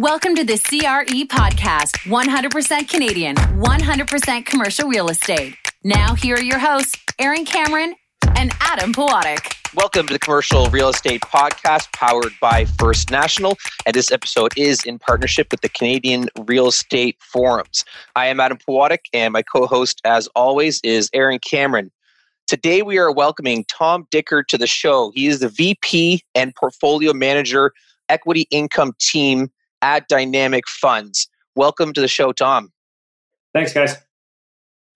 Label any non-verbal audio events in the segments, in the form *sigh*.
Welcome to the CRE podcast 100% Canadian, 100% commercial real estate. Now, here are your hosts, Aaron Cameron and Adam Pawatic. Welcome to the Commercial Real Estate Podcast powered by First National. And this episode is in partnership with the Canadian Real Estate Forums. I am Adam Pawatic, and my co host, as always, is Aaron Cameron. Today, we are welcoming Tom Dicker to the show. He is the VP and Portfolio Manager, Equity Income Team at Dynamic Funds. Welcome to the show, Tom. Thanks, guys.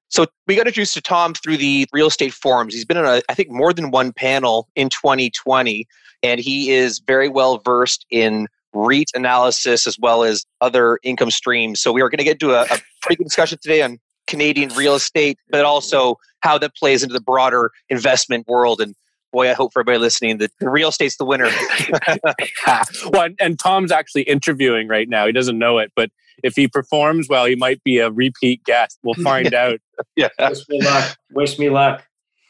So we got introduced to Tom through the real estate forums. He's been on, a, I think, more than one panel in 2020, and he is very well versed in REIT analysis as well as other income streams. So we are going to get into a, a pretty good discussion today on Canadian real estate, but also how that plays into the broader investment world. And boy, I hope for everybody listening that real estate's the winner. *laughs* well, and, and Tom's actually interviewing right now. He doesn't know it, but if he performs well, he might be a repeat guest. We'll *laughs* find out. yeah. Wish me luck. Wish me luck.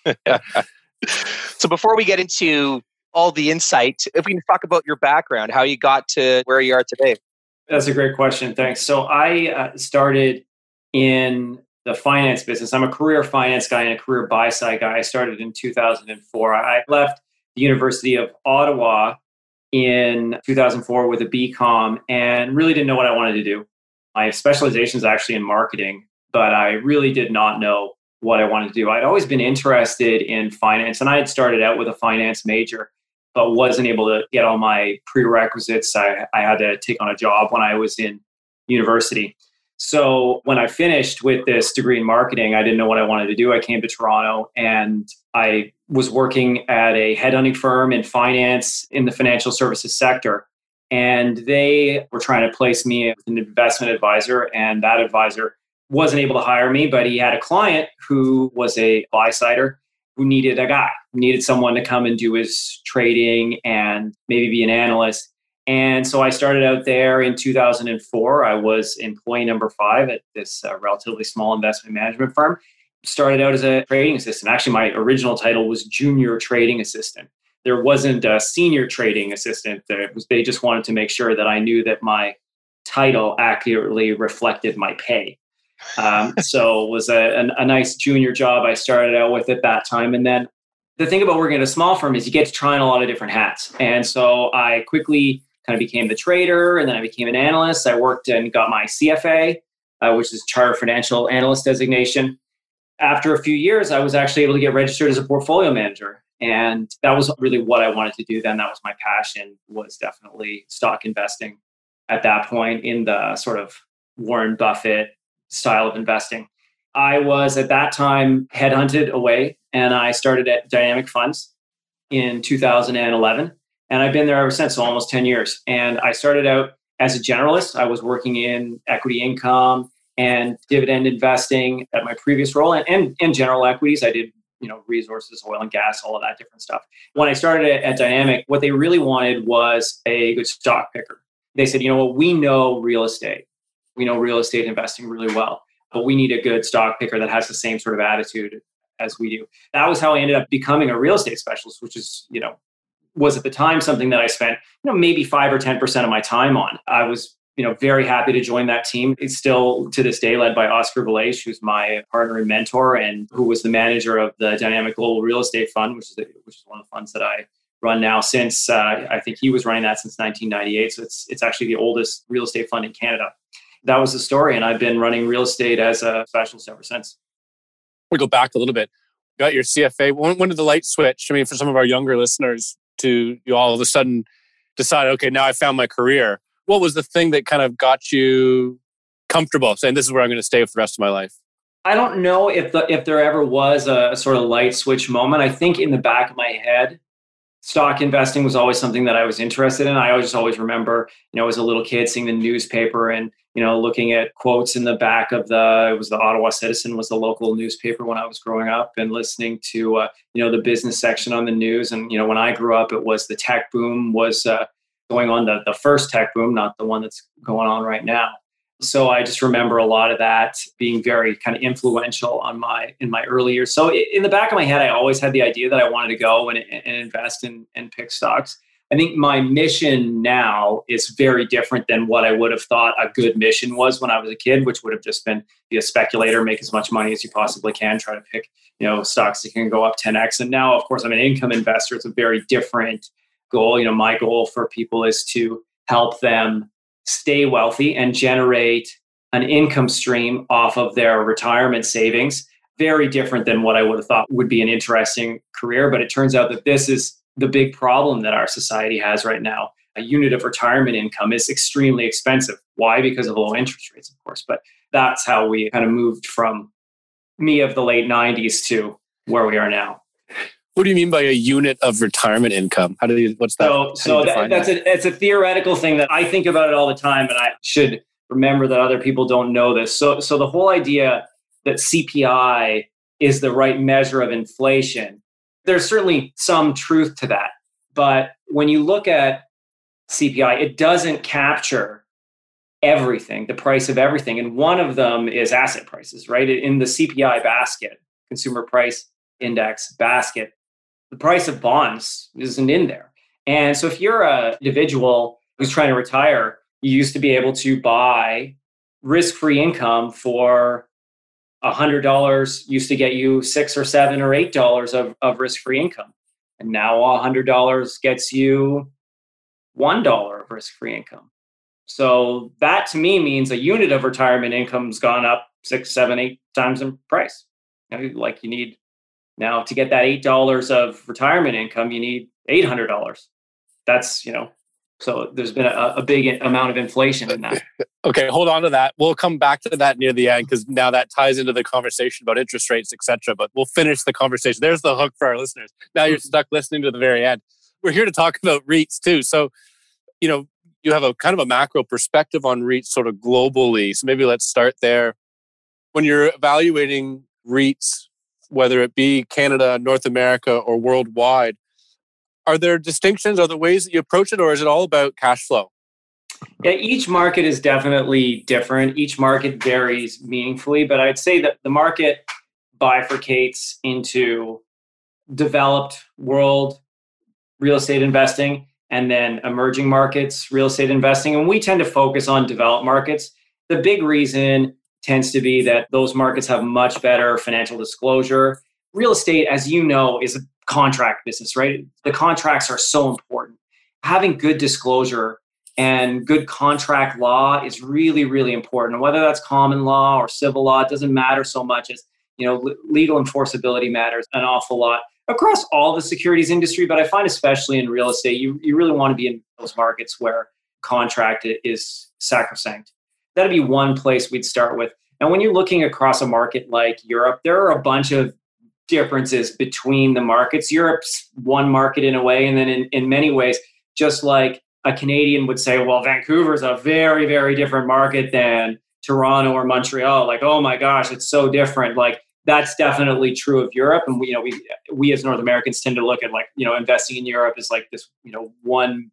*laughs* so before we get into all the insight, if we can talk about your background, how you got to where you are today. That's a great question. Thanks. So I uh, started in the finance business. I'm a career finance guy and a career buy side guy. I started in 2004. I left the University of Ottawa in 2004 with a BCom and really didn't know what I wanted to do. My specialization is actually in marketing, but I really did not know what I wanted to do. I'd always been interested in finance and I had started out with a finance major, but wasn't able to get all my prerequisites. I, I had to take on a job when I was in university. So when I finished with this degree in marketing, I didn't know what I wanted to do. I came to Toronto and I was working at a headhunting firm in finance in the financial services sector. And they were trying to place me with an investment advisor, and that advisor wasn't able to hire me, but he had a client who was a buy sider who needed a guy, needed someone to come and do his trading and maybe be an analyst. And so I started out there in 2004. I was employee number five at this uh, relatively small investment management firm. Started out as a trading assistant. Actually, my original title was junior trading assistant. There wasn't a senior trading assistant. There was, they just wanted to make sure that I knew that my title accurately reflected my pay. Um, *laughs* so it was a, a, a nice junior job I started out with at that time. And then the thing about working at a small firm is you get to try on a lot of different hats. And so I quickly kind of became the trader and then I became an analyst. I worked and got my CFA, uh, which is Charter Financial Analyst designation. After a few years, I was actually able to get registered as a portfolio manager. And that was really what I wanted to do then. That was my passion, was definitely stock investing at that point in the sort of Warren Buffett style of investing. I was at that time headhunted away and I started at Dynamic Funds in 2011 and I've been there ever since, so almost 10 years. And I started out as a generalist. I was working in equity income and dividend investing at my previous role and, and, and general equities. I did you know resources oil and gas all of that different stuff when i started at, at dynamic what they really wanted was a good stock picker they said you know what we know real estate we know real estate investing really well but we need a good stock picker that has the same sort of attitude as we do that was how i ended up becoming a real estate specialist which is you know was at the time something that I spent, you know, maybe five or 10% of my time on. I was, you know, very happy to join that team. It's still to this day led by Oscar Belaiche, who's my partner and mentor and who was the manager of the Dynamic Global Real Estate Fund, which is, the, which is one of the funds that I run now since uh, I think he was running that since 1998. So it's, it's actually the oldest real estate fund in Canada. That was the story. And I've been running real estate as a specialist ever since. We go back a little bit. got your CFA. When, when did the light switch? I mean, for some of our younger listeners, to you all of a sudden decide, okay, now I found my career? What was the thing that kind of got you comfortable saying this is where I'm going to stay for the rest of my life? I don't know if the, if there ever was a, a sort of light switch moment. I think in the back of my head, stock investing was always something that I was interested in. I always always remember, you know, as a little kid seeing the newspaper and you know looking at quotes in the back of the it was the Ottawa Citizen was the local newspaper when I was growing up and listening to uh, you know the business section on the news and you know when I grew up it was the tech boom was uh, going on the the first tech boom, not the one that's going on right now. So I just remember a lot of that being very kind of influential on my in my early years. So in the back of my head, I always had the idea that I wanted to go and, and invest and, and pick stocks. I think my mission now is very different than what I would have thought a good mission was when I was a kid, which would have just been be a speculator, make as much money as you possibly can, try to pick, you know, stocks that can go up 10x. And now, of course, I'm an income investor. It's a very different goal. You know, my goal for people is to help them stay wealthy and generate an income stream off of their retirement savings. Very different than what I would have thought would be an interesting career. But it turns out that this is the big problem that our society has right now. A unit of retirement income is extremely expensive. Why? Because of low interest rates, of course. But that's how we kind of moved from me of the late 90s to where we are now. What do you mean by a unit of retirement income? How do you, what's that? So, so that, that's that? a, it's a theoretical thing that I think about it all the time. And I should remember that other people don't know this. So, so the whole idea that CPI is the right measure of inflation, there's certainly some truth to that. But when you look at CPI, it doesn't capture everything, the price of everything. And one of them is asset prices, right? In the CPI basket, consumer price index basket, the price of bonds isn't in there. And so if you're an individual who's trying to retire, you used to be able to buy risk-free income for $100 used to get you six or seven or eight dollars of, of risk-free income. And now $100 gets you $1 of risk-free income. So that to me means a unit of retirement income's gone up six, seven, eight times in price. Like you need now to get that eight dollars of retirement income, you need eight hundred dollars. That's you know, so there's been a, a, big amount of inflation in that. *laughs* okay, hold on to that. We'll come back to that near the end because now that ties into the conversation about interest rates, etc. But we'll finish the conversation. There's the hook for our listeners. Now you're mm-hmm. stuck listening to the very end. We're here to talk about REITs too. So, you know, you have a kind of a macro perspective on REITs sort of globally. So maybe let's start there. When you're evaluating REITs whether it be Canada, North America, or worldwide. Are there distinctions? Are there ways that you approach it, or is it all about cash flow? Yeah, each market is definitely different. Each market varies meaningfully, but I'd say that the market bifurcates into developed world real estate investing and then emerging markets real estate investing. And we tend to focus on developed markets. The big reason tends to be that those markets have much better financial disclosure. Real estate, as you know, is a contract business, right? The contracts are so important. Having good disclosure and good contract law is really, really important. Whether that's common law or civil law, it doesn't matter so much as you know legal enforceability matters an awful lot across all the securities industry. But I find especially in real estate, you you really want to be in those markets where contract is sacrosanct that'd be one place we'd start with. And when you're looking across a market like Europe, there are a bunch of differences between the markets. Europe's one market in a way, and then in, in many ways, just like a Canadian would say, well, Vancouver's a very, very different market than Toronto or Montreal. Like, oh my gosh, it's so different. Like, that's definitely true of Europe. And we, you know, we we as North Americans tend to look at like, you know, investing in Europe is like this, you know, one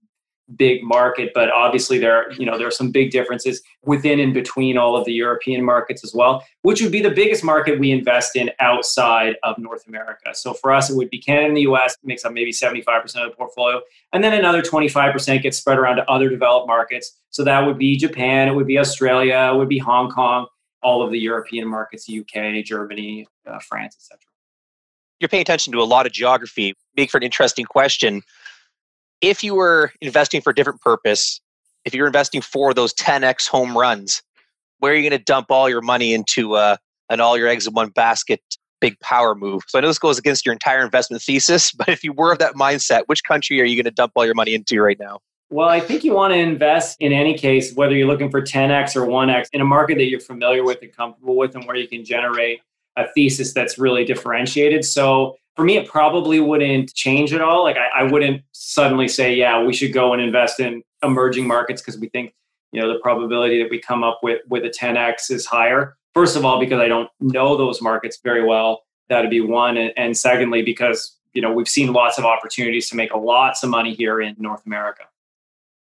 big market, but obviously there are, you know, there are some big differences within and between all of the European markets as well, which would be the biggest market we invest in outside of North America. So for us, it would be Canada and the US, makes up maybe 75% of the portfolio. And then another 25% gets spread around to other developed markets. So that would be Japan, it would be Australia, it would be Hong Kong, all of the European markets, UK, Germany, uh, France, etc. You're paying attention to a lot of geography. Make for an interesting question if you were investing for a different purpose, if you're investing for those 10x home runs, where are you going to dump all your money into uh, and all your eggs in one basket big power move? So I know this goes against your entire investment thesis, *laughs* but if you were of that mindset, which country are you going to dump all your money into right now? Well, I think you want to invest in any case, whether you're looking for 10x or 1x, in a market that you're familiar with and comfortable with, and where you can generate a thesis that's really differentiated. So for me, it probably wouldn't change at all. Like I, I wouldn't suddenly say, yeah, we should go and invest in emerging markets because we think, you know, the probability that we come up with with a 10x is higher. First of all, because I don't know those markets very well. That'd be one. And, and secondly, because you know we've seen lots of opportunities to make lots of money here in North America.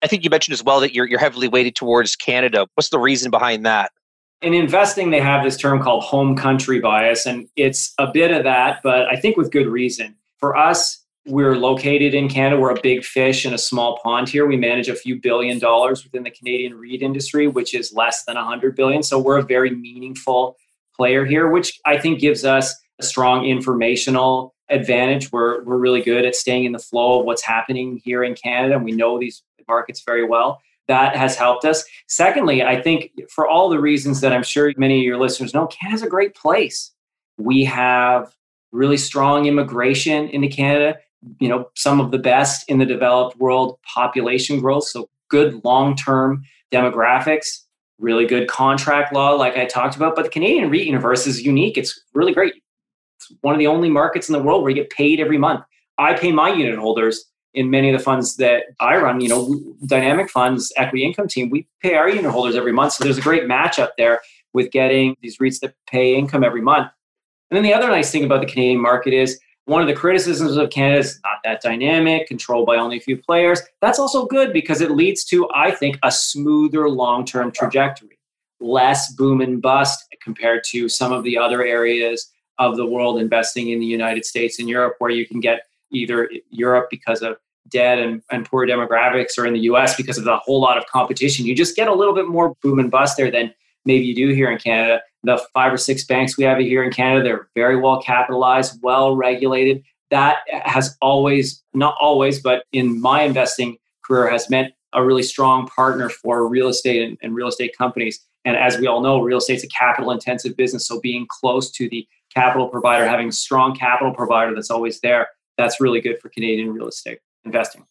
I think you mentioned as well that you're you're heavily weighted towards Canada. What's the reason behind that? In investing, they have this term called home country bias, and it's a bit of that, but I think with good reason. For us, we're located in Canada. We're a big fish in a small pond here. We manage a few billion dollars within the Canadian REIT industry, which is less than 100 billion. So we're a very meaningful player here, which I think gives us a strong informational advantage. We're, we're really good at staying in the flow of what's happening here in Canada, and we know these markets very well. That has helped us. Secondly, I think for all the reasons that I'm sure many of your listeners know, Canada's a great place. We have really strong immigration into Canada, you know, some of the best in the developed world population growth. So good long term demographics, really good contract law, like I talked about. But the Canadian REIT universe is unique. It's really great. It's one of the only markets in the world where you get paid every month. I pay my unit holders in many of the funds that I run, you know, dynamic funds, equity income team, we pay our unit holders every month. So there's a great match up there with getting these REITs that pay income every month. And then the other nice thing about the Canadian market is one of the criticisms of Canada is not that dynamic, controlled by only a few players. That's also good because it leads to, I think, a smoother long term trajectory, less boom and bust compared to some of the other areas of the world investing in the United States and Europe, where you can get either Europe because of debt and, and poor demographics, or in the US because of a whole lot of competition. You just get a little bit more boom and bust there than maybe you do here in Canada. The five or six banks we have here in Canada, they're very well capitalized, well regulated. That has always, not always, but in my investing career, has meant a really strong partner for real estate and, and real estate companies. And as we all know, real estate's a capital intensive business. So being close to the capital provider, having a strong capital provider that's always there, that's really good for Canadian real estate investing.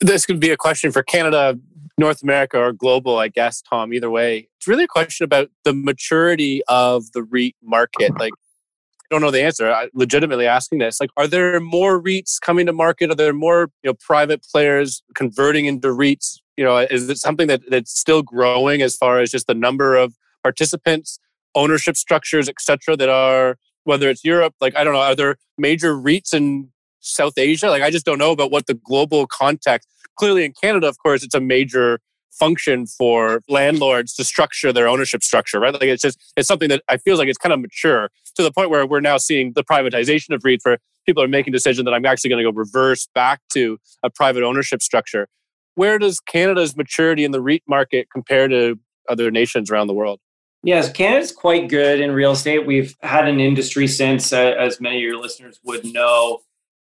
This could be a question for Canada, North America, or global, I guess, Tom. Either way, it's really a question about the maturity of the REIT market. Like, I don't know the answer. I legitimately asking this. Like, are there more REITs coming to market? Are there more you know private players converting into REITs? You know, is it something that that's still growing as far as just the number of participants, ownership structures, etc. That are whether it's Europe, like I don't know, are there major REITs in South Asia? Like I just don't know about what the global context. Clearly, in Canada, of course, it's a major function for landlords to structure their ownership structure, right? Like it's just it's something that I feel like it's kind of mature to the point where we're now seeing the privatization of REIT for people are making decision that I'm actually going to go reverse back to a private ownership structure. Where does Canada's maturity in the REIT market compare to other nations around the world? Yes, Canada's quite good in real estate. We've had an industry since, uh, as many of your listeners would know,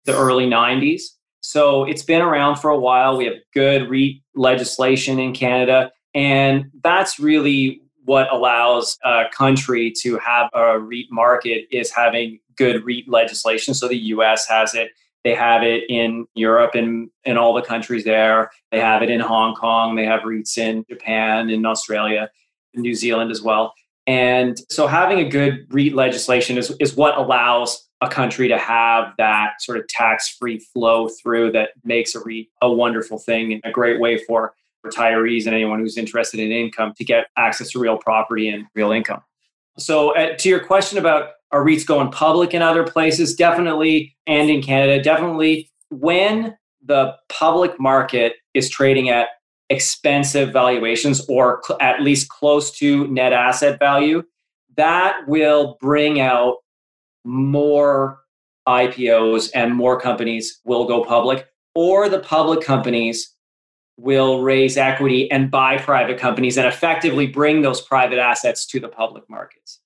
the early 90s. So it's been around for a while. We have good REIT legislation in Canada. And that's really what allows a country to have a REIT market is having good REIT legislation. So the US has it. They have it in Europe and in all the countries there. They have it in Hong Kong. They have REITs in Japan, in Australia, in New Zealand as well. And so having a good REIT legislation is, is what allows a country to have that sort of tax-free flow through that makes a REIT a wonderful thing and a great way for retirees and anyone who's interested in income to get access to real property and real income. So, uh, to your question about are REITs going public in other places? Definitely, and in Canada, definitely. When the public market is trading at expensive valuations or cl- at least close to net asset value, that will bring out more IPOs and more companies will go public, or the public companies will raise equity and buy private companies and effectively bring those private assets to the public markets.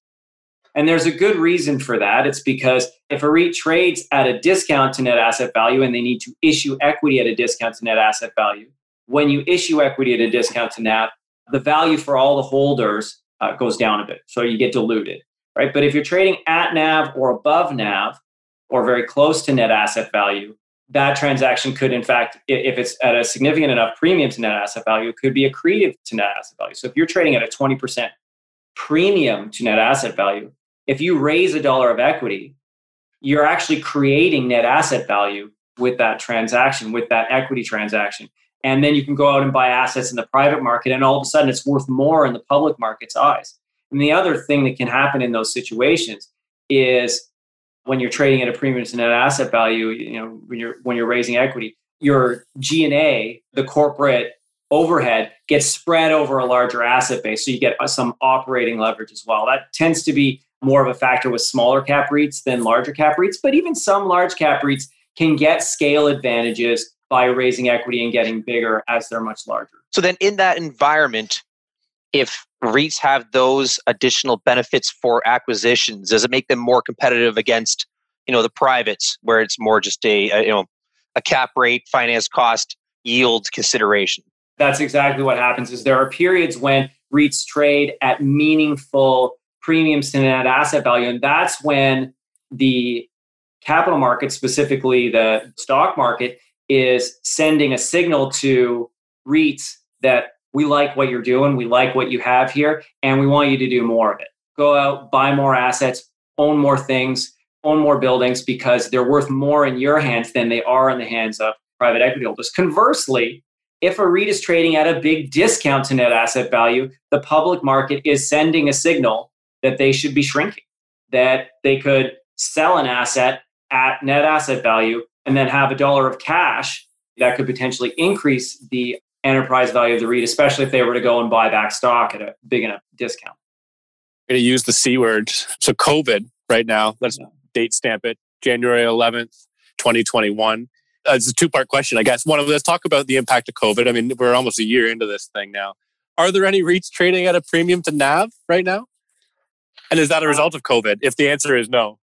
And there's a good reason for that. It's because if a REIT trades at a discount to net asset value and they need to issue equity at a discount to net asset value, when you issue equity at a discount to NAV, the value for all the holders uh, goes down a bit. So you get diluted right? But if you're trading at NAV or above NAV or very close to net asset value, that transaction could, in fact, if it's at a significant enough premium to net asset value, it could be accretive to net asset value. So if you're trading at a 20% premium to net asset value, if you raise a dollar of equity, you're actually creating net asset value with that transaction, with that equity transaction. And then you can go out and buy assets in the private market, and all of a sudden it's worth more in the public market's eyes. And the other thing that can happen in those situations is when you're trading at a premium to net asset value, you know, when you're when you're raising equity, your G&A, the corporate overhead gets spread over a larger asset base. So you get uh, some operating leverage as well. That tends to be more of a factor with smaller cap REITs than larger cap REITs, but even some large cap REITs can get scale advantages by raising equity and getting bigger as they're much larger. So then in that environment, if REITs have those additional benefits for acquisitions, does it make them more competitive against, you know, the privates where it's more just a, a you know, a cap rate, finance cost, yield consideration? That's exactly what happens is there are periods when REITs trade at meaningful premiums to net asset value and that's when the capital market, specifically the stock market, is sending a signal to REITs that we like what you're doing, we like what you have here, and we want you to do more of it. Go out, buy more assets, own more things, own more buildings because they're worth more in your hands than they are in the hands of private equity holders. Conversely, if a REIT is trading at a big discount to net asset value, the public market is sending a signal that they should be shrinking, that they could sell an asset at net asset value and then have a dollar of cash that could potentially increase the enterprise value of the REIT, especially if they were to go and buy back stock at a big enough discount. I'm going to use the C word. So, COVID right now, let's yeah. date stamp it January 11th, 2021. Uh, it's a two part question, I guess. One of let's talk about the impact of COVID. I mean, we're almost a year into this thing now. Are there any REITs trading at a premium to NAV right now? And is that a result of COVID? If the answer is no.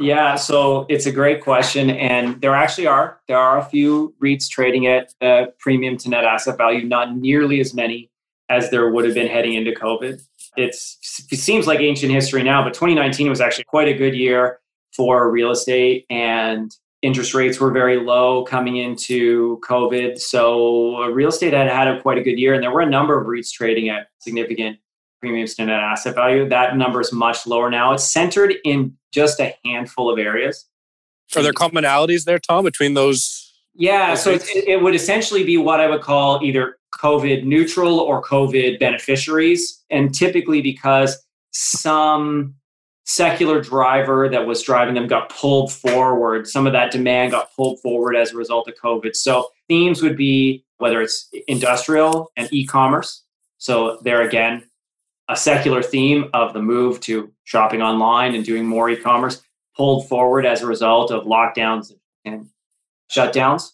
Yeah, so it's a great question, and there actually are there are a few REITs trading at a premium to net asset value, not nearly as many as there would have been heading into COVID. It's it seems like ancient history now, but 2019 was actually quite a good year for real estate, and interest rates were very low coming into COVID. So real estate had had a, quite a good year, and there were a number of REITs trading at significant premiums to net asset value. That number is much lower now. It's centered in just a handful of areas. Are there commonalities there, Tom, between those? Yeah, those so it, it would essentially be what I would call either COVID neutral or COVID beneficiaries. And typically because some secular driver that was driving them got pulled forward. Some of that demand got pulled forward as a result of COVID. So themes would be whether it's industrial and e commerce. So there again, a secular theme of the move to shopping online and doing more e-commerce pulled forward as a result of lockdowns and shutdowns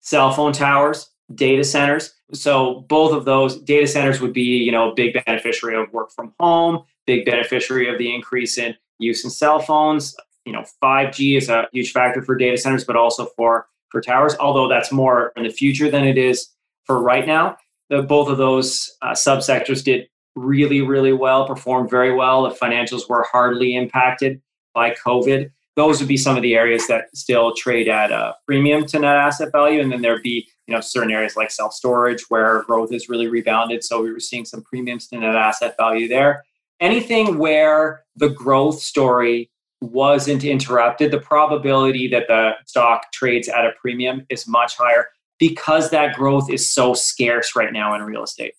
cell phone towers data centers. So both of those data centers would be you know a big beneficiary of work from home big beneficiary of the increase in use in cell phones. You know 5g is a huge factor for data centers but also for for towers although that's more in the future than it is for right now. The, both of those uh, subsectors did really, really well, performed very well. The financials were hardly impacted by COVID. Those would be some of the areas that still trade at a premium to net asset value. And then there'd be, you know, certain areas like self storage where growth is really rebounded. So we were seeing some premiums to net asset value there. Anything where the growth story wasn't interrupted, the probability that the stock trades at a premium is much higher because that growth is so scarce right now in real estate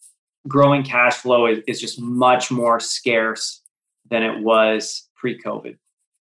growing cash flow is, is just much more scarce than it was pre-COVID.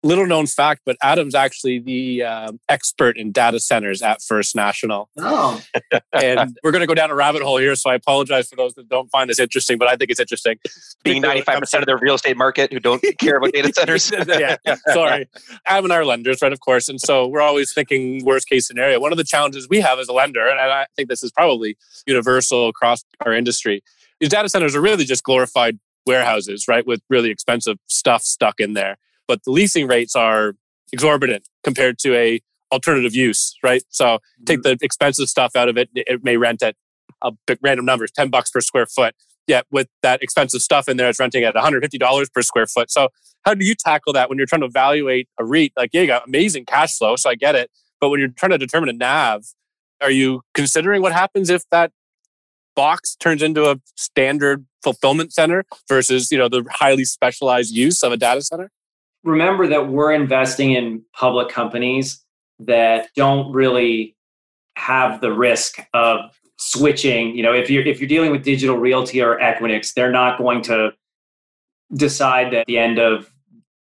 Little known fact, but Adam's actually the uh, expert in data centers at First National. Oh. *laughs* and we're going to go down a rabbit hole here, so I apologize for those that don't find this interesting, but I think it's interesting. Being 95% of the real estate market who don't *laughs* care about data centers. *laughs* yeah, sorry. Adam and our lenders, right, of course. And so we're always thinking worst case scenario. One of the challenges we have as a lender, and I think this is probably universal across our industry, these data centers are really just glorified warehouses, right, with really expensive stuff stuck in there. But the leasing rates are exorbitant compared to a alternative use, right? So take mm-hmm. the expensive stuff out of it. It may rent at a big random numbers, 10 bucks per square foot. Yet with that expensive stuff in there, it's renting at $150 per square foot. So how do you tackle that when you're trying to evaluate a REIT? Like, yeah, you got amazing cash flow, so I get it. But when you're trying to determine a NAV, are you considering what happens if that box turns into a standard fulfillment center versus you know the highly specialized use of a data center? Remember that we're investing in public companies that don't really have the risk of switching. You know if you're if you're dealing with digital realty or equinix they're not going to decide at the end of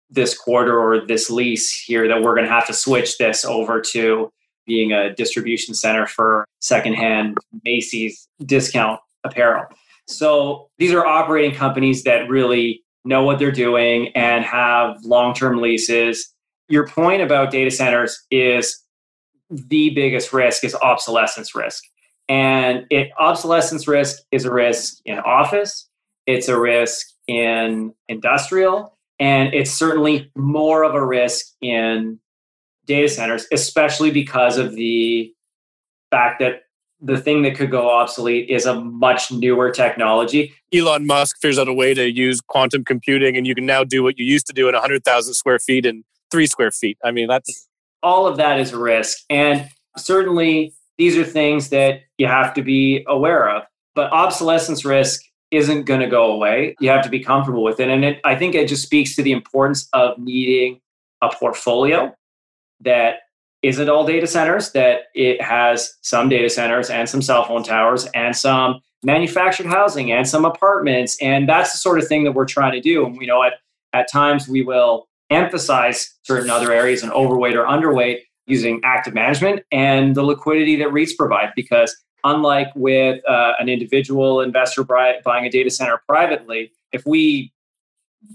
this quarter or this lease here that we're going to have to switch this over to being a distribution center for secondhand Macy's discount apparel. So these are operating companies that really know what they're doing and have long term leases. Your point about data centers is the biggest risk is obsolescence risk. And it, obsolescence risk is a risk in office, it's a risk in industrial, and it's certainly more of a risk in data centers, especially because of the fact that the thing that could go obsolete is a much newer technology. Elon Musk figures out a way to use quantum computing, and you can now do what you used to do in 100,000 square feet in three square feet. I mean, that's all of that is a risk. And certainly, these are things that you have to be aware of. But obsolescence risk isn't going to go away. You have to be comfortable with it. And it, I think it just speaks to the importance of needing a portfolio that isn't all data centers, that it has some data centers and some cell phone towers and some manufactured housing and some apartments. And that's the sort of thing that we're trying to do. And we know at, at times we will emphasize certain other areas and overweight or underweight using active management and the liquidity that REITs provide. Because unlike with uh, an individual investor buying a data center privately, if we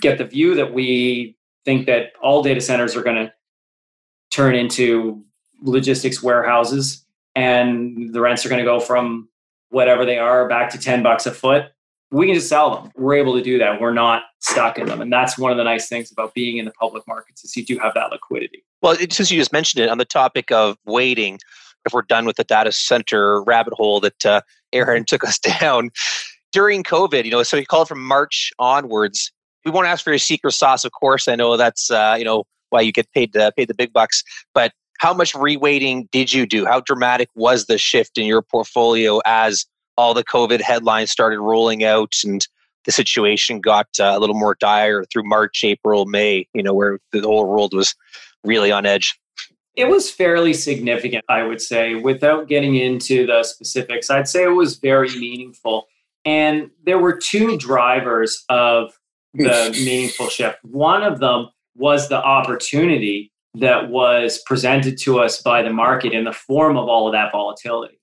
get the view that we think that all data centers are going to turn into logistics warehouses and the rents are going to go from whatever they are back to 10 bucks a foot. We can just sell them. We're able to do that. We're not stuck in them. And that's one of the nice things about being in the public markets is you do have that liquidity. Well since you just mentioned it on the topic of waiting if we're done with the data center rabbit hole that uh, aaron *laughs* took us down during covid you know so you call it from march onwards. We won't ask for your secret sauce of course. I know that's uh, you know why you get paid uh, paid the big bucks. But how much reweighting did you do? How dramatic was the shift in your portfolio as all the COVID headlines started rolling out and the situation got uh, a little more dire through March, April, May? You know, where the whole world was really on edge. It was fairly significant, I would say. Without getting into the specifics, I'd say it was very meaningful. And there were two drivers of the *laughs* meaningful shift. One of them was the opportunity that was presented to us by the market in the form of all of that volatility.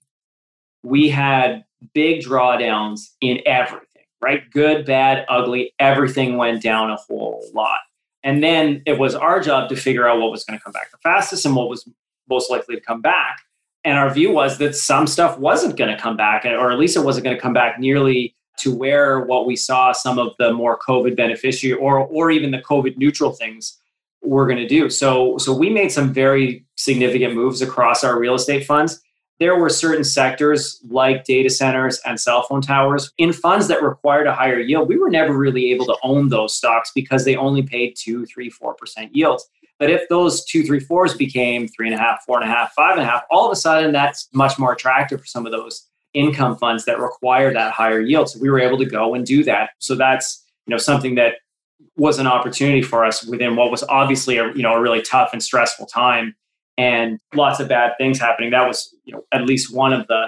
We had big drawdowns in everything, right? Good, bad, ugly, everything went down a whole lot. And then it was our job to figure out what was going to come back the fastest and what was most likely to come back. And our view was that some stuff wasn't going to come back, or at least it wasn't going to come back nearly to where what we saw some of the more COVID beneficiary or or even the COVID neutral things were going to do. So so we made some very significant moves across our real estate funds. There were certain sectors like data centers and cell phone towers in funds that required a higher yield. We were never really able to own those stocks because they only paid two, three, four percent yields. But if those two, three, fours became three and a half, four and a half, five and a half, all of a sudden that's much more attractive for some of those income funds that require that higher yield. So we were able to go and do that. So that's you know something that was an opportunity for us within what was obviously a you know a really tough and stressful time and lots of bad things happening. That was you know at least one of the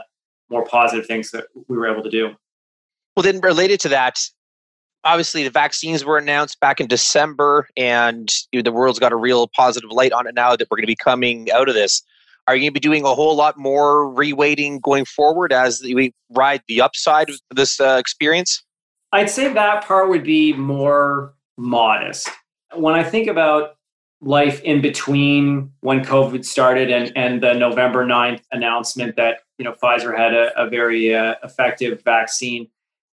more positive things that we were able to do. Well, then related to that, obviously the vaccines were announced back in December, and you know, the world's got a real positive light on it now that we're going to be coming out of this. Are you going to be doing a whole lot more reweighting going forward as we ride the upside of this uh, experience? I'd say that part would be more modest. When I think about life in between when COVID started and, and the November 9th announcement that you know Pfizer had a, a very uh, effective vaccine,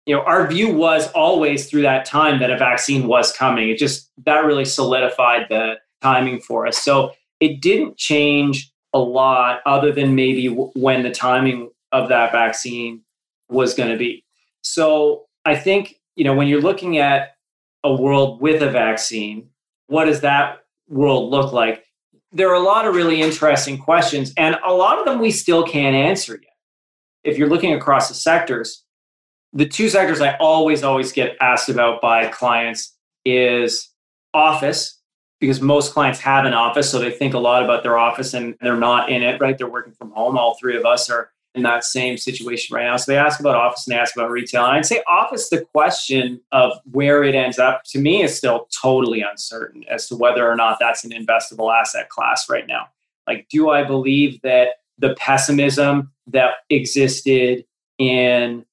you know our view was always through that time that a vaccine was coming. It just that really solidified the timing for us. So it didn't change a lot other than maybe when the timing of that vaccine was going to be. So I think, you know, when you're looking at a world with a vaccine, what does that world look like? There are a lot of really interesting questions, and a lot of them we still can't answer yet. If you're looking across the sectors, the two sectors I always, always get asked about by clients is office because most clients have an office, so they think a lot about their office and they're not in it, right? They're working from home. All three of us are in that same situation right now. So they ask about office and they ask about retail. And I'd say office, the question of where it ends up to me is still totally uncertain as to whether or not that's an investable asset class right now. Like, do I believe that the pessimism that existed in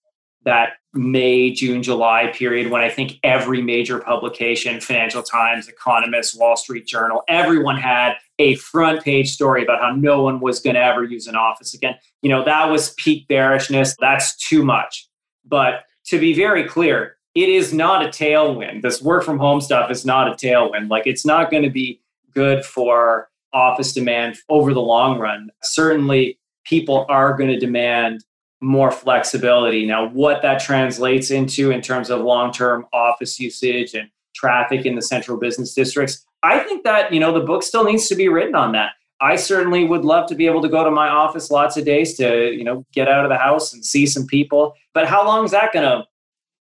that May, June, July period when I think every major publication, Financial Times, Economist, Wall Street Journal, everyone had a front page story about how no one was going to ever use an office again. You know, that was peak bearishness. That's too much. But to be very clear, it is not a tailwind. This work from home stuff is not a tailwind. Like it's not going to be good for office demand over the long run. Certainly, people are going to demand more flexibility. Now, what that translates into in terms of long term office usage and traffic in the central business districts, I think that, you know, the book still needs to be written on that. I certainly would love to be able to go to my office lots of days to, you know, get out of the house and see some people. But how long is that going to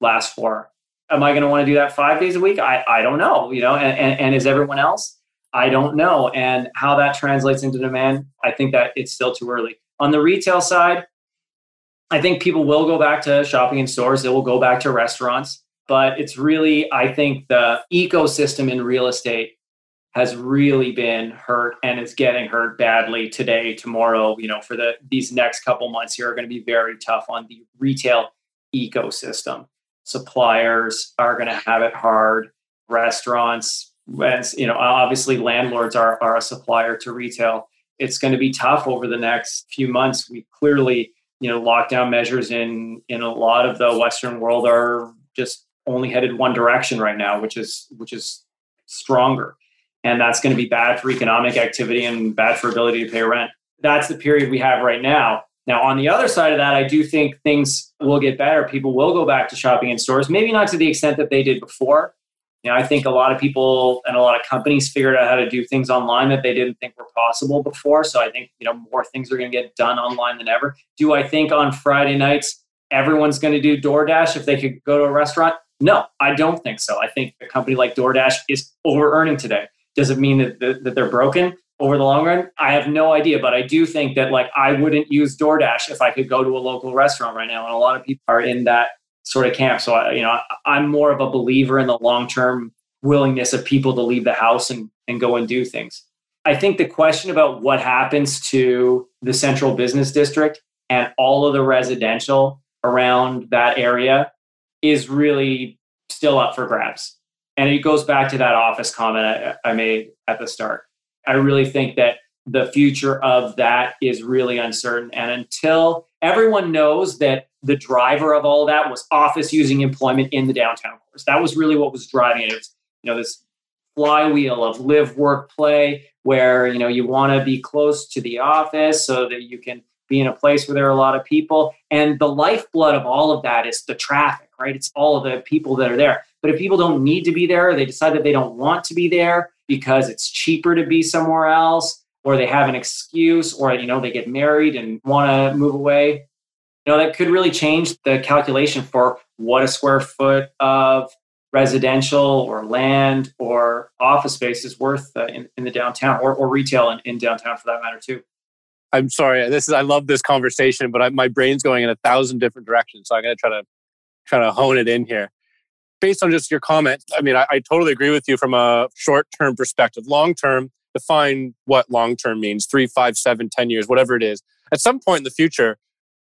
last for? Am I going to want to do that five days a week? I, I don't know, you know, and, and, and is everyone else? I don't know. And how that translates into demand, I think that it's still too early. On the retail side, I think people will go back to shopping in stores, they will go back to restaurants, but it's really, I think the ecosystem in real estate has really been hurt and is getting hurt badly today, tomorrow, you know, for the these next couple months here are going to be very tough on the retail ecosystem. Suppliers are going to have it hard. Restaurants, you know, obviously landlords are, are a supplier to retail. It's going to be tough over the next few months. We clearly, you know, lockdown measures in in a lot of the Western world are just only headed one direction right now, which is which is stronger and that's going to be bad for economic activity and bad for ability to pay rent. That's the period we have right now. Now, on the other side of that, I do think things will get better. People will go back to shopping in stores, maybe not to the extent that they did before. You know, I think a lot of people and a lot of companies figured out how to do things online that they didn't think were possible before. So I think, you know, more things are going to get done online than ever. Do I think on Friday nights everyone's going to do DoorDash if they could go to a restaurant? No, I don't think so. I think a company like DoorDash is over earning today. Does it mean that, that, that they're broken over the long run? I have no idea, but I do think that like I wouldn't use DoorDash if I could go to a local restaurant right now. And a lot of people are in that sort of camp. So, I, you know, I'm more of a believer in the long term willingness of people to leave the house and, and go and do things. I think the question about what happens to the central business district and all of the residential around that area is really still up for grabs. And it goes back to that office comment I, I made at the start. I really think that the future of that is really uncertain. And until everyone knows that the driver of all of that was office using employment in the downtown cores, that was really what was driving it. It was, you know, this flywheel of live, work, play, where you know you want to be close to the office so that you can be in a place where there are a lot of people. And the lifeblood of all of that is the traffic, right? It's all of the people that are there. But if people don't need to be there, they decide that they don't want to be there because it's cheaper to be somewhere else, or they have an excuse, or you know, they get married and want to move away. You know, that could really change the calculation for what a square foot of residential or land or office space is worth uh, in, in the downtown or, or retail in, in downtown for that matter too. I'm sorry. This is I love this conversation, but I, my brain's going in a thousand different directions. So I'm going to try to try to hone it in here based on just your comment, I mean, I, I totally agree with you from a short term perspective. Long term, define what long term means three, five, seven, ten years, whatever it is. At some point in the future,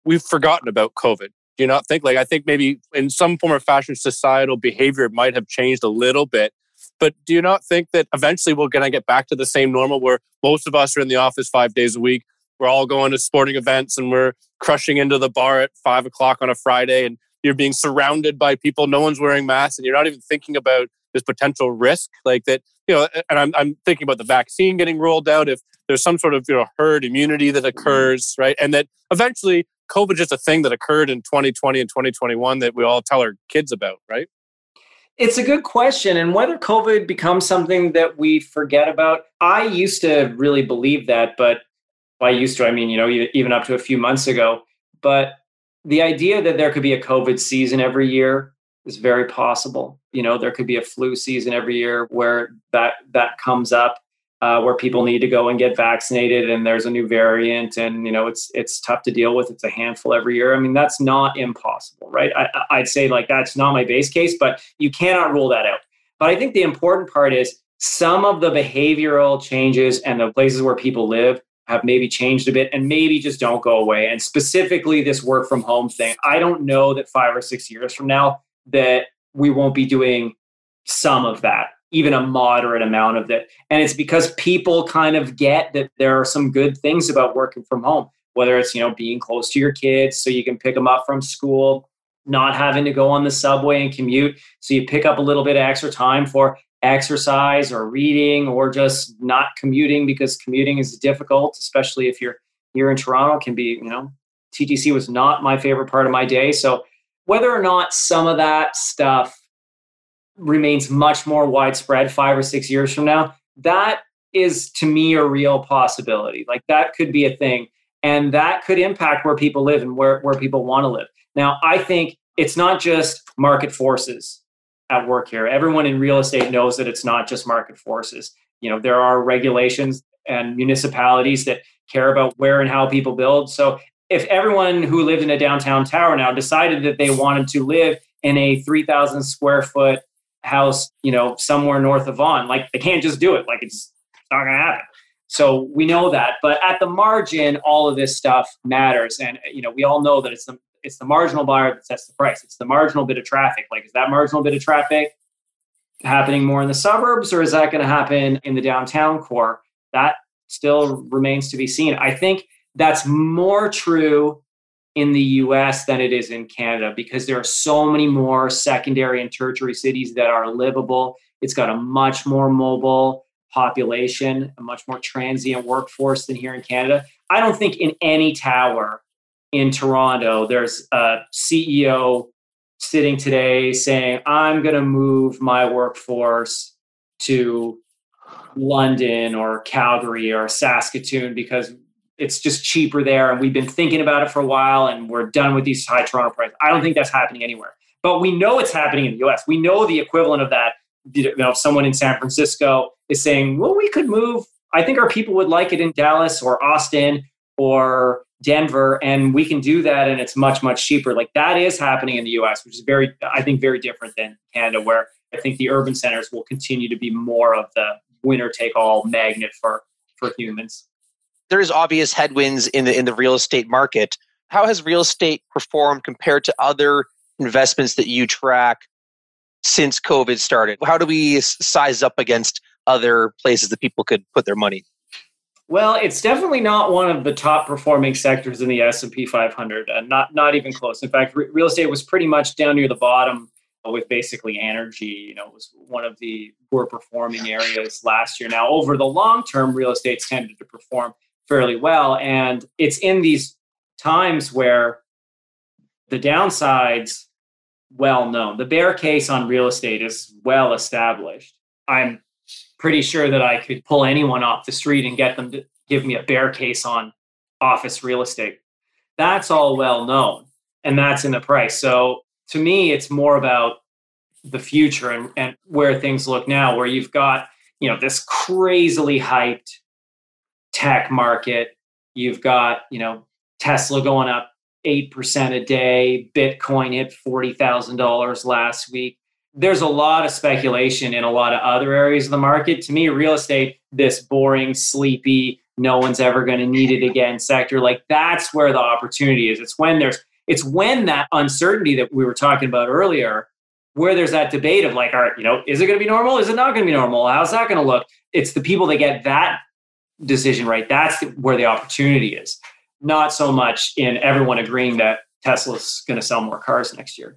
we've forgotten about COVID. Do you not think? Like, I think maybe in some form or fashion, societal behavior might have changed a little bit. But do you not think that eventually we're going to get back to the same normal where most of us are in the office five days a week? We're all going to sporting events and we're crushing into the bar at five o'clock on a Friday and you're being surrounded by people no one's wearing masks and you're not even thinking about this potential risk like that you know and I'm, I'm thinking about the vaccine getting rolled out if there's some sort of you know herd immunity that mm-hmm. occurs right and that eventually covid is just a thing that occurred in 2020 and 2021 that we all tell our kids about right it's a good question. And whether COVID becomes something that we forget about, I used to really believe that. But by used to, I mean, you know, even up to a few months ago. But the idea that there could be a COVID season every year is very possible. You know, there could be a flu season every year where that that comes up, uh, where people need to go and get vaccinated, and there's a new variant, and you know, it's it's tough to deal with. It's a handful every year. I mean, that's not impossible, right? I, I'd say like that's not my base case, but you cannot rule that out. But I think the important part is some of the behavioral changes and the places where people live have maybe changed a bit and maybe just don't go away. And specifically this work from home thing, I don't know that five or six years from now that we won't be doing some of that, even a moderate amount of it. And it's because people kind of get that there are some good things about working from home, whether it's, you know, being close to your kids so you can pick them up from school, not having to go on the subway and commute. So you pick up a little bit of extra time for exercise or reading or just not commuting because commuting is difficult, especially if you're here in Toronto, can be, you know, TTC was not my favorite part of my day. So whether or not some of that stuff remains much more widespread five or six years from now, that is to me a real possibility. Like that could be a thing. And that could impact where people live and where, where people want to live. Now, I think it's not just market forces at work here. Everyone in real estate knows that it's not just market forces. You know, there are regulations and municipalities that care about where and how people build. So if everyone who lived in a downtown tower now decided that they wanted to live in a 3000 square foot house, you know, somewhere north of Vaughan, like they can't just do it. Like it's not going to happen. So we know that, but at the margin, all of this stuff matters, and you know we all know that it's the it's the marginal buyer that sets the price. It's the marginal bit of traffic. Like, is that marginal bit of traffic happening more in the suburbs or is that going to happen in the downtown core? That still remains to be seen. I think that's more true in the US than it is in Canada because there are so many more secondary and tertiary cities that are livable. It's got a much more mobile population, a much more transient workforce than here in Canada. I don't think in any tower in Toronto, there's a CEO sitting today saying, I'm going to move my workforce to London or Calgary or Saskatoon because it's just cheaper there. And we've been thinking about it for a while and we're done with these high Toronto prices. I don't think that's happening anywhere. But we know it's happening in the US. We know the equivalent of that. You know, if someone in San Francisco is saying, well, we could move. I think our people would like it in Dallas or Austin or Denver, and we can do that, and it's much much cheaper. Like that is happening in the U.S., which is very, I think, very different than Canada, where I think the urban centers will continue to be more of the winner take all magnet for for humans. There is obvious headwinds in the in the real estate market. How has real estate performed compared to other investments that you track since COVID started? How do we size up against other places that people could put their money? Well, it's definitely not one of the top performing sectors in the S and P 500. Uh, not not even close. In fact, re- real estate was pretty much down near the bottom with basically energy. You know, was one of the poor performing areas last year. Now, over the long term, real estate's tended to perform fairly well, and it's in these times where the downsides well known. The bear case on real estate is well established. I'm pretty sure that I could pull anyone off the street and get them to give me a bear case on office real estate. That's all well known and that's in the price. So to me, it's more about the future and, and where things look now, where you've got, you know, this crazily hyped tech market. You've got, you know, Tesla going up 8% a day. Bitcoin hit $40,000 last week there's a lot of speculation in a lot of other areas of the market. To me, real estate, this boring, sleepy, no one's ever going to need it again sector, like that's where the opportunity is. It's when there's it's when that uncertainty that we were talking about earlier, where there's that debate of like, all right, you know, is it going to be normal? Is it not going to be normal? How's that going to look? It's the people that get that decision right. That's where the opportunity is. Not so much in everyone agreeing that Tesla's going to sell more cars next year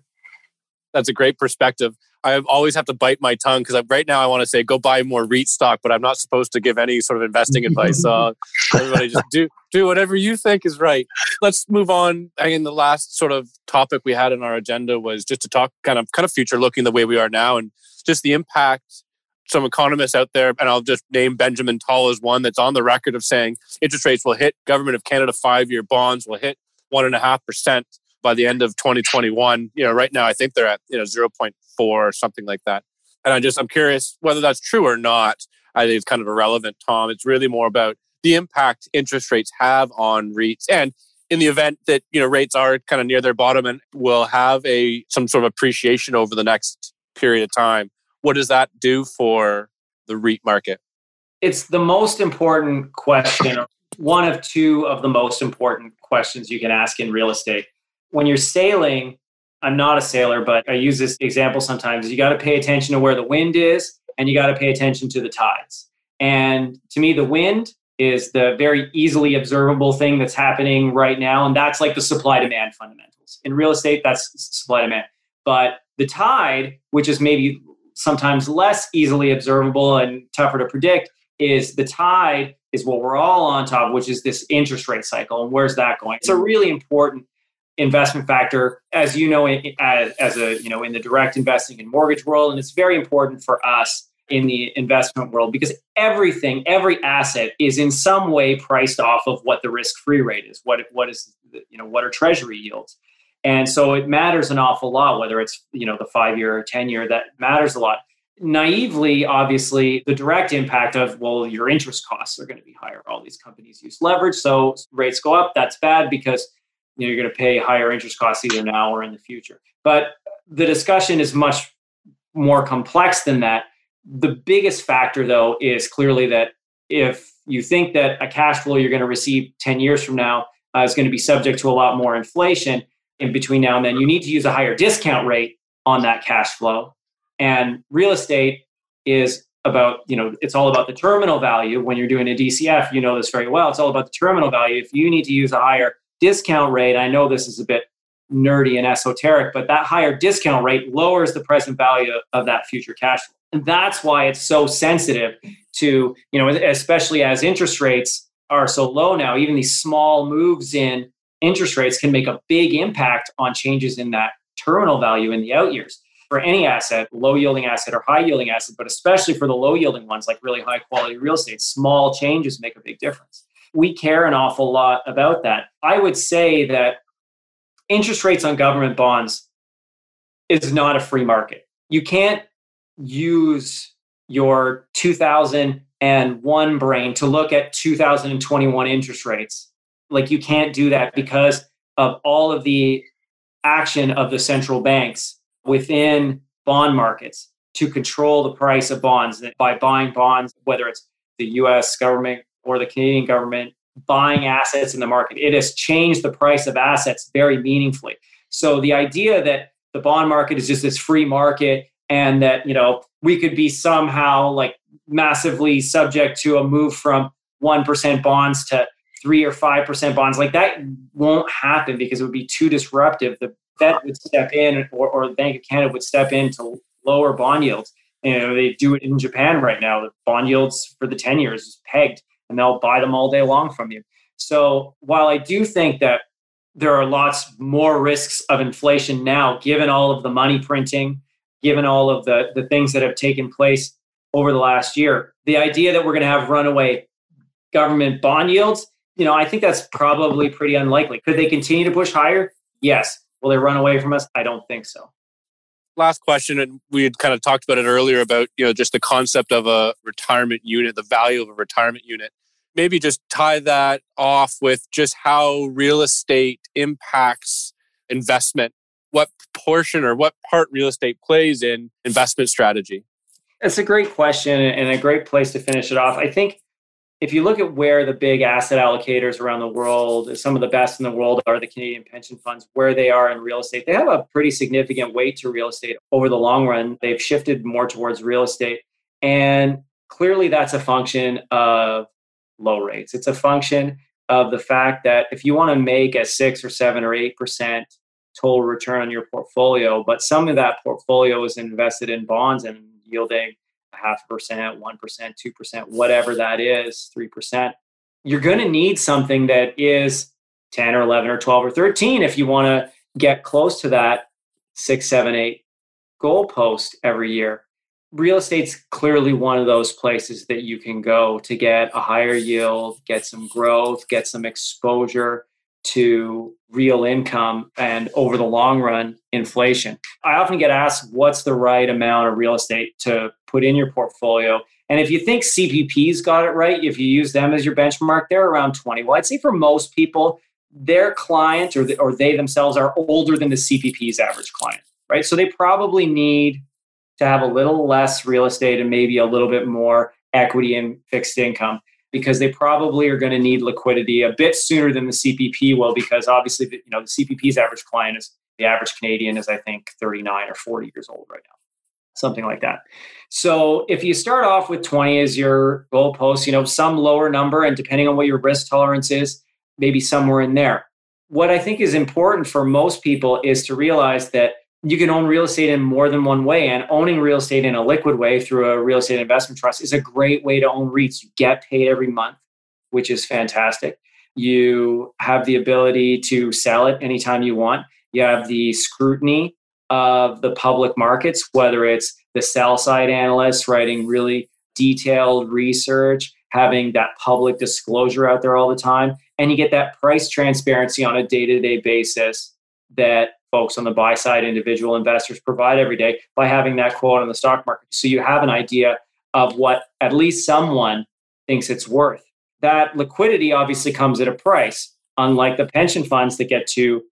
that's a great perspective. I always have to bite my tongue because right now I want to say go buy more REIT stock, but I'm not supposed to give any sort of investing advice. So *laughs* uh, everybody just do do whatever you think is right. Let's move on. I mean, the last sort of topic we had in our agenda was just to talk kind of kind of future looking the way we are now and just the impact some economists out there, and I'll just name Benjamin Tal as one that's on the record of saying interest rates will hit government of Canada five year bonds will hit one and a half percent by the end of 2021. You know, right now I think they're at you know 0.4 or something like that. And I just I'm curious whether that's true or not. I think it's kind of irrelevant, Tom. It's really more about the impact interest rates have on REITs and in the event that you know rates are kind of near their bottom and will have a some sort of appreciation over the next period of time what does that do for the REIT market it's the most important question one of two of the most important questions you can ask in real estate. When you're sailing, I'm not a sailor, but I use this example sometimes. You got to pay attention to where the wind is and you got to pay attention to the tides. And to me, the wind is the very easily observable thing that's happening right now. And that's like the supply demand fundamentals. In real estate, that's supply demand. But the tide, which is maybe sometimes less easily observable and tougher to predict, is the tide is what we're all on top of, which is this interest rate cycle. And where's that going? It's a really important investment factor, as you know, as, as a you know in the direct investing and mortgage world, and it's very important for us in the investment world because everything, every asset is in some way priced off of what the risk-free rate is. What what is you know what are treasury yields? And so it matters an awful lot whether it's you know the five year or ten year. That matters a lot. Naively, obviously, the direct impact of well, your interest costs are going to be higher. All these companies use leverage, so rates go up. That's bad because you know you're going to pay higher interest costs either now or in the future. But the discussion is much more complex than that the biggest factor, though, is clearly that if you think that a cash flow you're going to receive 10 years from now uh, is going to be subject to a lot more inflation in between now and then, you need to use a higher discount rate on that cash flow. And real estate is about, you know, it's all about the terminal value. When you're doing a DCF, you know this very well. It's all about the terminal value. If you need to use a higher discount rate, I know this is a bit nerdy and esoteric, but that higher discount rate lowers the present value of that future cash flow. And that's why it's so sensitive to, you know, especially as interest rates are so low now, even these small moves in interest rates can make a big impact on changes in that terminal value in the out years for any asset, low yielding asset or high yielding asset, but especially for the low yielding ones like really high quality real estate, small changes make a big difference. We care an awful lot about that. I would say that interest rates on government bonds is not a free market. You can't use your 2001 brain to look at 2021 interest rates. Like you can't do that because of all of the action of the central banks within bond markets to control the price of bonds by buying bonds, whether it's the US government or the Canadian government buying assets in the market. It has changed the price of assets very meaningfully. So the idea that the bond market is just this free market and that you know we could be somehow like massively subject to a move from 1% bonds to 3 or 5% bonds like that won't happen because it would be too disruptive. The fed would step in or, or the bank of canada would step in to lower bond yields. You know they do it in japan right now. The bond yields for the 10 years is pegged and they'll buy them all day long from you. So while i do think that there are lots more risks of inflation now given all of the money printing given all of the, the things that have taken place over the last year. The idea that we're going to have runaway government bond yields, you know, I think that's probably pretty unlikely. Could they continue to push higher? Yes. Will they run away from us? I don't think so. Last question, and we had kind of talked about it earlier about you know just the concept of a retirement unit, the value of a retirement unit. Maybe just tie that off with just how real estate impacts investment what portion or what part real estate plays in investment strategy? It's a great question and a great place to finish it off. I think if you look at where the big asset allocators around the world, some of the best in the world are the Canadian pension funds, where they are in real estate. They have a pretty significant weight to real estate over the long run. They've shifted more towards real estate. And clearly, that's a function of low rates. It's a function of the fact that if you want to make a six or seven or eight percent total return on your portfolio, but some of that portfolio is invested in bonds and yielding half percent, 1%, 2%, whatever that is, 3%. You're going to need something that is 10 or 11 or 12 or 13 if you want to get close to that six, seven, eight goalpost every year. Real estate's clearly one of those places that you can go to get a higher yield, get some growth, get some exposure to real income and over the long run inflation. I often get asked what's the right amount of real estate to put in your portfolio. And if you think CPP's got it right, if you use them as your benchmark, they're around 20. Well, I'd say for most people, their client or, the, or they themselves are older than the CPP's average client, right? So they probably need to have a little less real estate and maybe a little bit more equity and fixed income because they probably are going to need liquidity a bit sooner than the CPP will because obviously you know the CPP's average client is the average Canadian is I think 39 or 40 years old right now something like that. So if you start off with 20 as your goalpost, you know, some lower number, and depending on what your risk tolerance is, maybe somewhere in there. What I think is important for most people is to realize that you can own real estate in more than one way. And owning real estate in a liquid way through a real estate investment trust is a great way to own REITs. You get paid every month, which is fantastic. You have the ability to sell it anytime you want. You have the scrutiny of the public markets, whether it's the sell side analysts writing really detailed research, having that public disclosure out there all the time, and you get that price transparency on a day to day basis that folks on the buy side, individual investors provide every day by having that quote on the stock market. So you have an idea of what at least someone thinks it's worth. That liquidity obviously comes at a price, unlike the pension funds that get to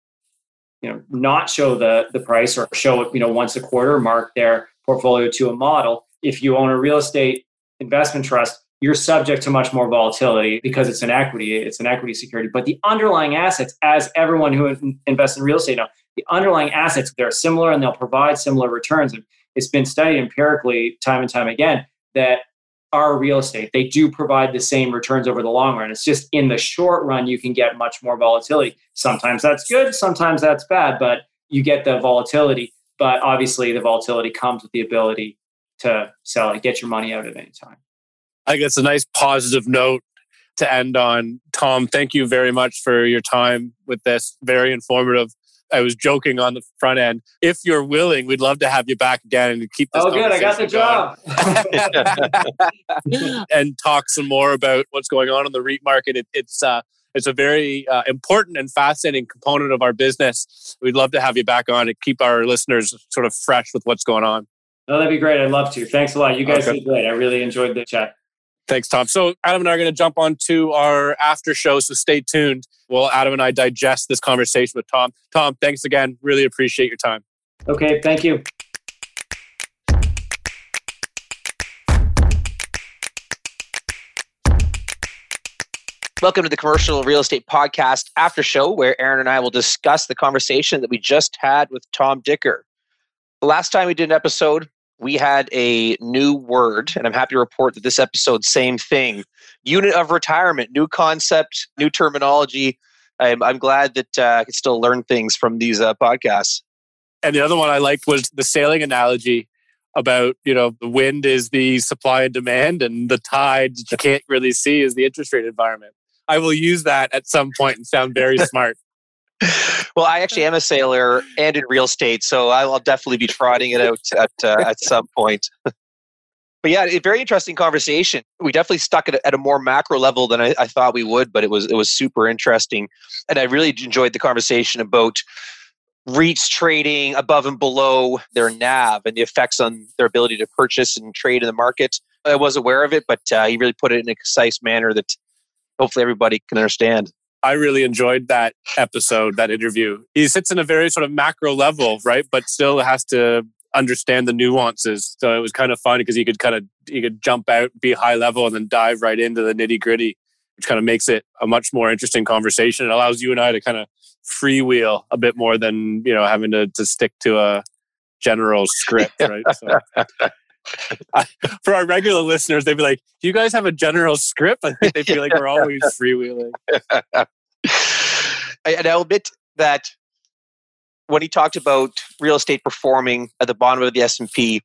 you know not show the the price or show it you know once a quarter mark their portfolio to a model if you own a real estate investment trust you're subject to much more volatility because it's an equity it's an equity security but the underlying assets as everyone who invests in real estate know the underlying assets they're similar and they'll provide similar returns and it's been studied empirically time and time again that are real estate. They do provide the same returns over the long run. It's just in the short run, you can get much more volatility. Sometimes that's good, sometimes that's bad, but you get the volatility. But obviously, the volatility comes with the ability to sell it, get your money out at any time. I guess a nice positive note to end on. Tom, thank you very much for your time with this. Very informative. I was joking on the front end. If you're willing, we'd love to have you back again and keep this. Oh, good! I got the job. *laughs* and talk some more about what's going on in the REIT market. It, it's uh, it's a very uh, important and fascinating component of our business. We'd love to have you back on to keep our listeners sort of fresh with what's going on. No, that'd be great. I'd love to. Thanks a lot. You guys okay. did great. I really enjoyed the chat. Thanks, Tom. So Adam and I are going to jump on to our after show. So stay tuned while Adam and I digest this conversation with Tom. Tom, thanks again. Really appreciate your time. Okay, thank you. Welcome to the Commercial Real Estate Podcast After Show, where Aaron and I will discuss the conversation that we just had with Tom Dicker. The last time we did an episode, we had a new word, and I'm happy to report that this episode, same thing. Unit of retirement, new concept, new terminology. I'm, I'm glad that uh, I can still learn things from these uh, podcasts. And the other one I liked was the sailing analogy about, you know, the wind is the supply and demand, and the tide you can't really see is the interest rate environment. I will use that at some point and sound very *laughs* smart well, I actually am a sailor and in real estate, so I'll definitely be trotting it out at uh, at some point. *laughs* but yeah, a very interesting conversation. We definitely stuck it at a more macro level than I, I thought we would, but it was it was super interesting, and I really enjoyed the conversation about REITs trading above and below their NAV and the effects on their ability to purchase and trade in the market. I was aware of it, but uh, he really put it in a concise manner that hopefully everybody can understand. I really enjoyed that episode, that interview. He sits in a very sort of macro level, right? But still has to understand the nuances. So it was kind of fun because he could kind of he could jump out, be high level, and then dive right into the nitty gritty, which kind of makes it a much more interesting conversation. It allows you and I to kind of freewheel a bit more than you know having to to stick to a general script, right? So. *laughs* for our regular listeners, they'd be like, "Do you guys have a general script?" *laughs* I think they feel like we're always *laughs* freewheeling. and I'll admit that when he talked about real estate performing at the bottom of the S and P,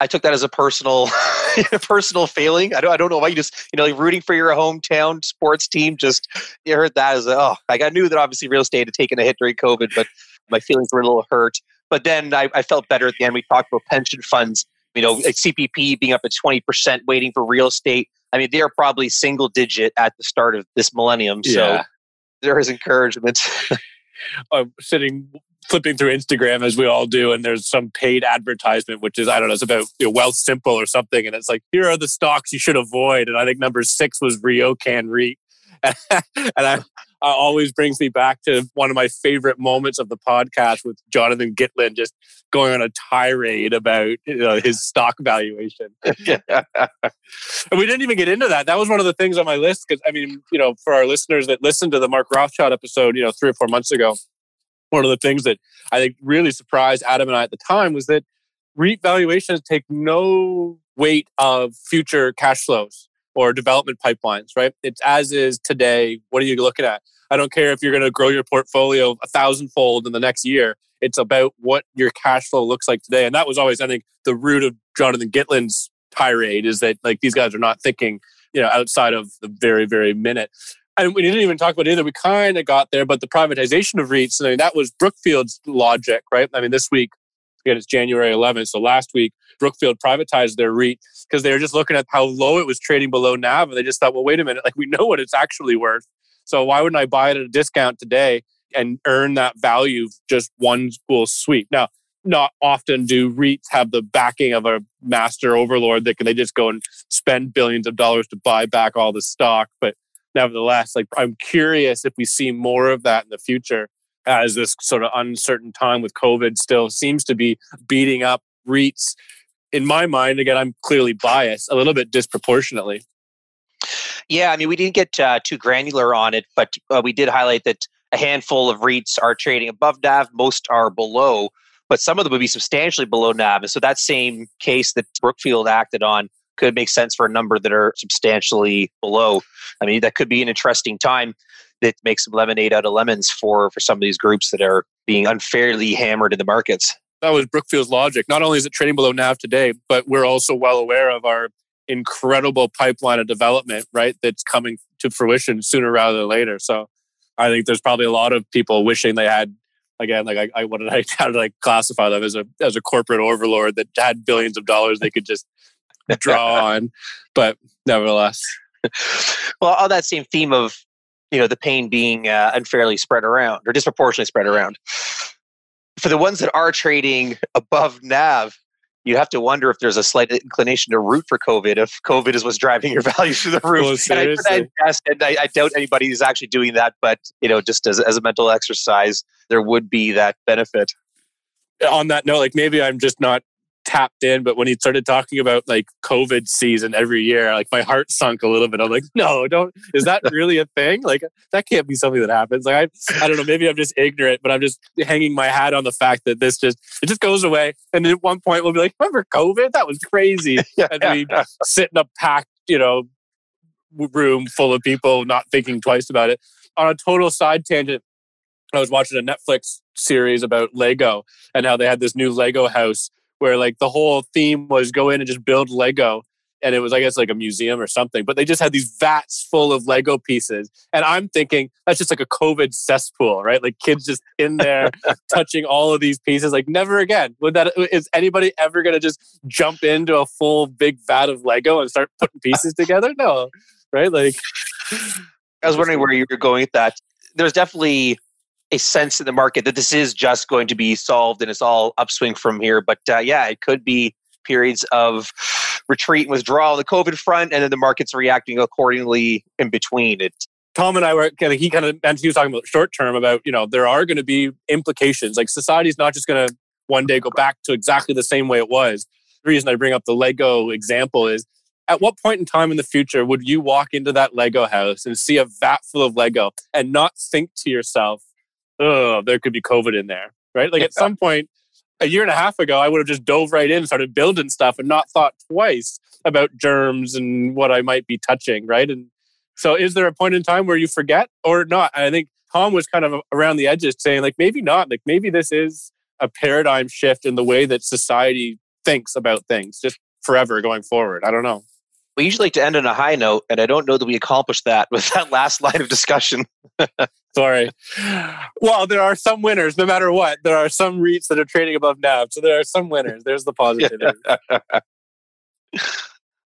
I took that as a personal, *laughs* personal failing. I don't, I don't know why you just, you know, like rooting for your hometown sports team. Just you heard that as, a, oh, like I knew that obviously real estate had taken a hit during COVID, but my feelings were a little hurt. But then I, I felt better at the end. We talked about pension funds you know, CPP being up at 20% waiting for real estate. I mean, they are probably single digit at the start of this millennium. So yeah. there is encouragement. *laughs* I'm sitting flipping through Instagram as we all do, and there's some paid advertisement, which is I don't know, it's about you know, Wealthsimple or something, and it's like here are the stocks you should avoid, and I think number six was RioCan REIT, *laughs* and I uh, always brings me back to one of my favorite moments of the podcast with Jonathan Gitlin just going on a tirade about you know, his stock valuation. *laughs* and we didn't even get into that. That was one of the things on my list because I mean, you know, for our listeners that listened to the Mark Rothschild episode, you know, three or four months ago, one of the things that I think really surprised Adam and I at the time was that REIT valuations take no weight of future cash flows or development pipelines, right? It's as is today. What are you looking at? I don't care if you're going to grow your portfolio a thousandfold in the next year. It's about what your cash flow looks like today. And that was always, I think, the root of Jonathan Gitlin's tirade is that like these guys are not thinking, you know, outside of the very, very minute. And we didn't even talk about either. We kind of got there, but the privatization of REITs, I mean, that was Brookfield's logic, right? I mean, this week, again, it's January 11th. So last week, Brookfield privatized their REIT because they were just looking at how low it was trading below NAV. And they just thought, well, wait a minute, like we know what it's actually worth. So why wouldn't I buy it at a discount today and earn that value just one cool sweep? Now, not often do REITs have the backing of a master overlord that can they just go and spend billions of dollars to buy back all the stock. But nevertheless, like I'm curious if we see more of that in the future as this sort of uncertain time with COVID still seems to be beating up REITs. In my mind, again, I'm clearly biased a little bit disproportionately. Yeah, I mean, we didn't get uh, too granular on it, but uh, we did highlight that a handful of REITs are trading above NAV, most are below, but some of them would be substantially below NAV. And so that same case that Brookfield acted on could make sense for a number that are substantially below. I mean, that could be an interesting time that makes some lemonade out of lemons for for some of these groups that are being unfairly hammered in the markets. That was Brookfield's logic. Not only is it trading below NAV today, but we're also well aware of our incredible pipeline of development, right? That's coming to fruition sooner rather than later. So I think there's probably a lot of people wishing they had again, like I, I what did I *laughs* how did I classify them as a as a corporate overlord that had billions of dollars they could just *laughs* draw on. But nevertheless. *laughs* well, on that same theme of you know the pain being uh, unfairly spread around or disproportionately spread around, for the ones that are trading above NAV, you have to wonder if there's a slight inclination to root for COVID if COVID is what's driving your *laughs* values through the roof. Well, and, I, and I, I, doubt anybody is actually doing that, but you know, just as, as a mental exercise, there would be that benefit. On that note, like maybe I'm just not tapped in, but when he started talking about like COVID season every year, like my heart sunk a little bit. I'm like, no, don't. Is that *laughs* really a thing? Like that can't be something that happens. Like I, I don't know. Maybe I'm just ignorant, but I'm just hanging my hat on the fact that this just it just goes away. And at one point we'll be like, remember COVID? That was crazy. *laughs* and we sit in a packed, you know, room full of people not thinking twice about it. On a total side tangent, I was watching a Netflix series about Lego and how they had this new Lego house where like the whole theme was go in and just build Lego. And it was, I guess, like a museum or something. But they just had these vats full of Lego pieces. And I'm thinking that's just like a COVID cesspool, right? Like kids just in there *laughs* touching all of these pieces. Like never again. Would that is anybody ever gonna just jump into a full big vat of Lego and start putting pieces together? No. Right? Like I was wondering where you were going with that. There's definitely a sense in the market that this is just going to be solved and it's all upswing from here. But uh, yeah, it could be periods of retreat and withdrawal on the COVID front, and then the market's reacting accordingly in between. It. Tom and I were kind of he kind of and he was talking about short term about you know there are going to be implications. Like society's not just going to one day go back to exactly the same way it was. The reason I bring up the Lego example is at what point in time in the future would you walk into that Lego house and see a vat full of Lego and not think to yourself, oh, there could be COVID in there, right? Like yeah. at some point, a year and a half ago, I would have just dove right in started building stuff and not thought twice about germs and what I might be touching, right? And so, is there a point in time where you forget or not? And I think Tom was kind of around the edges saying, like, maybe not. Like, maybe this is a paradigm shift in the way that society thinks about things just forever going forward. I don't know. We usually like to end on a high note, and I don't know that we accomplished that with *laughs* that last line of discussion. *laughs* Sorry. Well, there are some winners, no matter what. There are some REITs that are trading above NAV, so there are some winners. There's the positive.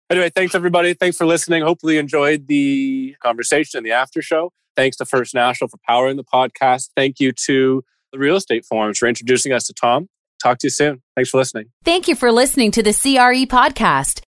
anyway, thanks everybody. Thanks for listening. Hopefully, you enjoyed the conversation and the after show. Thanks to First National for powering the podcast. Thank you to the Real Estate Forums for introducing us to Tom. Talk to you soon. Thanks for listening. Thank you for listening to the CRE podcast.